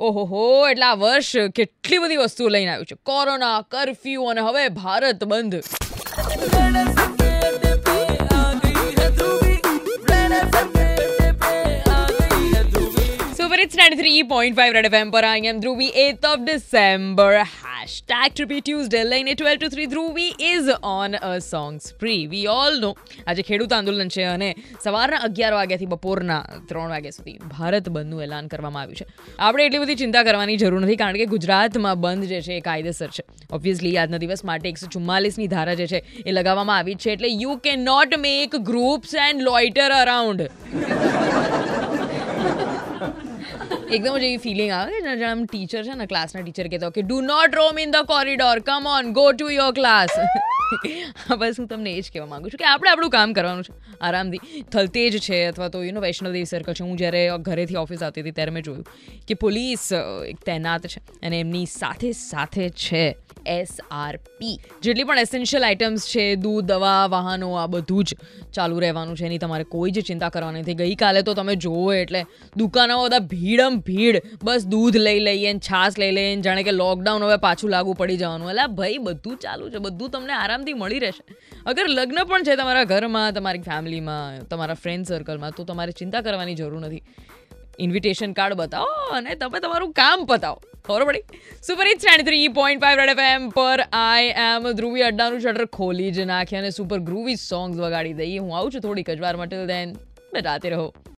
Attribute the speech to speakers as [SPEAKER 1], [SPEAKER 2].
[SPEAKER 1] ઓહો હો એટલે આ વર્ષ કેટલી બધી વસ્તુઓ લઈને આવ્યું છે. કોરોના, કરફ્યુ અને હવે ભારત બંધ. ઇટ્સ 93.5 Red એફએમ પર I am Dhruvi 8th of December hashtag trippy Tuesday લઈને 12 to 3 Dhruvi is on a song spree. We all know આજે ખેડૂત આંદોલન છે અને સવારના અગિયાર વાગ્યાથી બપોરના ત્રણ વાગ્યા સુધી ભારત બંધનું એલાન કરવામાં આવ્યું છે. આપણે એટલી બધી ચિંતા કરવાની જરૂર નથી, કારણ કે ગુજરાતમાં બંધ જે છે એ કાયદેસર છે. ઓબ્વિયસલી આજના દિવસ માટે એકસો ચુમ્માલીસની ધારા જે છે એ લગાવવામાં આવી છે એટલે you can not make groups and loiter around એકદમ જ એવી ફિલિંગ આવે છે જાણે આમ ટીચર છે ને ક્લાસના ટીચર કહેતો કે do not roam in the corridor come on go to your class બસ હું તમને એ જ કહેવા માગું છું કે આપણે આપણું કામ કરવાનું છે. આરામથી. થલતેજ છે અથવા તો યુ નો વૈષ્ણવદેવી સર્કલ છે. હું જ્યારે ઘરેથી ઓફિસ આવતી હતી ત્યારે મેં જોયું કે પોલીસ એક તૈનાત છે અને એમની સાથે સાથે છે. એસઆરપી જેટલી પણ એસેન્શિયલ આઇટમ્સ છે, દૂધ, દવા, વાહનો, આ બધું જ ચાલુ રહેવાનું છે, એની તમારે કોઈ જ ચિંતા કરવાની નથી. ગઈકાલે તો તમે જુઓ એટલે દુકાનો બધા ભીડમ ભીડ. બસ દૂધ લઈ લઈએ ને છાશ લઈ લઈએ ને જાણે કે લોકડાઉન હવે પાછું લાગુ પડી જવાનું. એટલે ભાઈ, બધું ચાલુ છે, બધું તમને આરામથી મળી રહેશે. અગર લગ્ન પણ છે તમારા ઘરમાં, તમારી ફેમિલીમાં તમારા ફ્રેન્ડ સર્કલમાં તો તમારે ચિંતા કરવાની જરૂર નથી. ઇન્વિટેશન કાર્ડ બતાવો અને તમે તમારું કામ પતાવો. ખબર પડી? Super hit ninety three point five red FM પર આઈ એમ ધ્રુવી અડ્ડાનું શટર ખોલી જ નાખી અને સુપર ગ્રુવી સોંગ્સ વગાડી દઈએ. હું આવું છું થોડીક જ વાર માટે દેન રાતે રહો.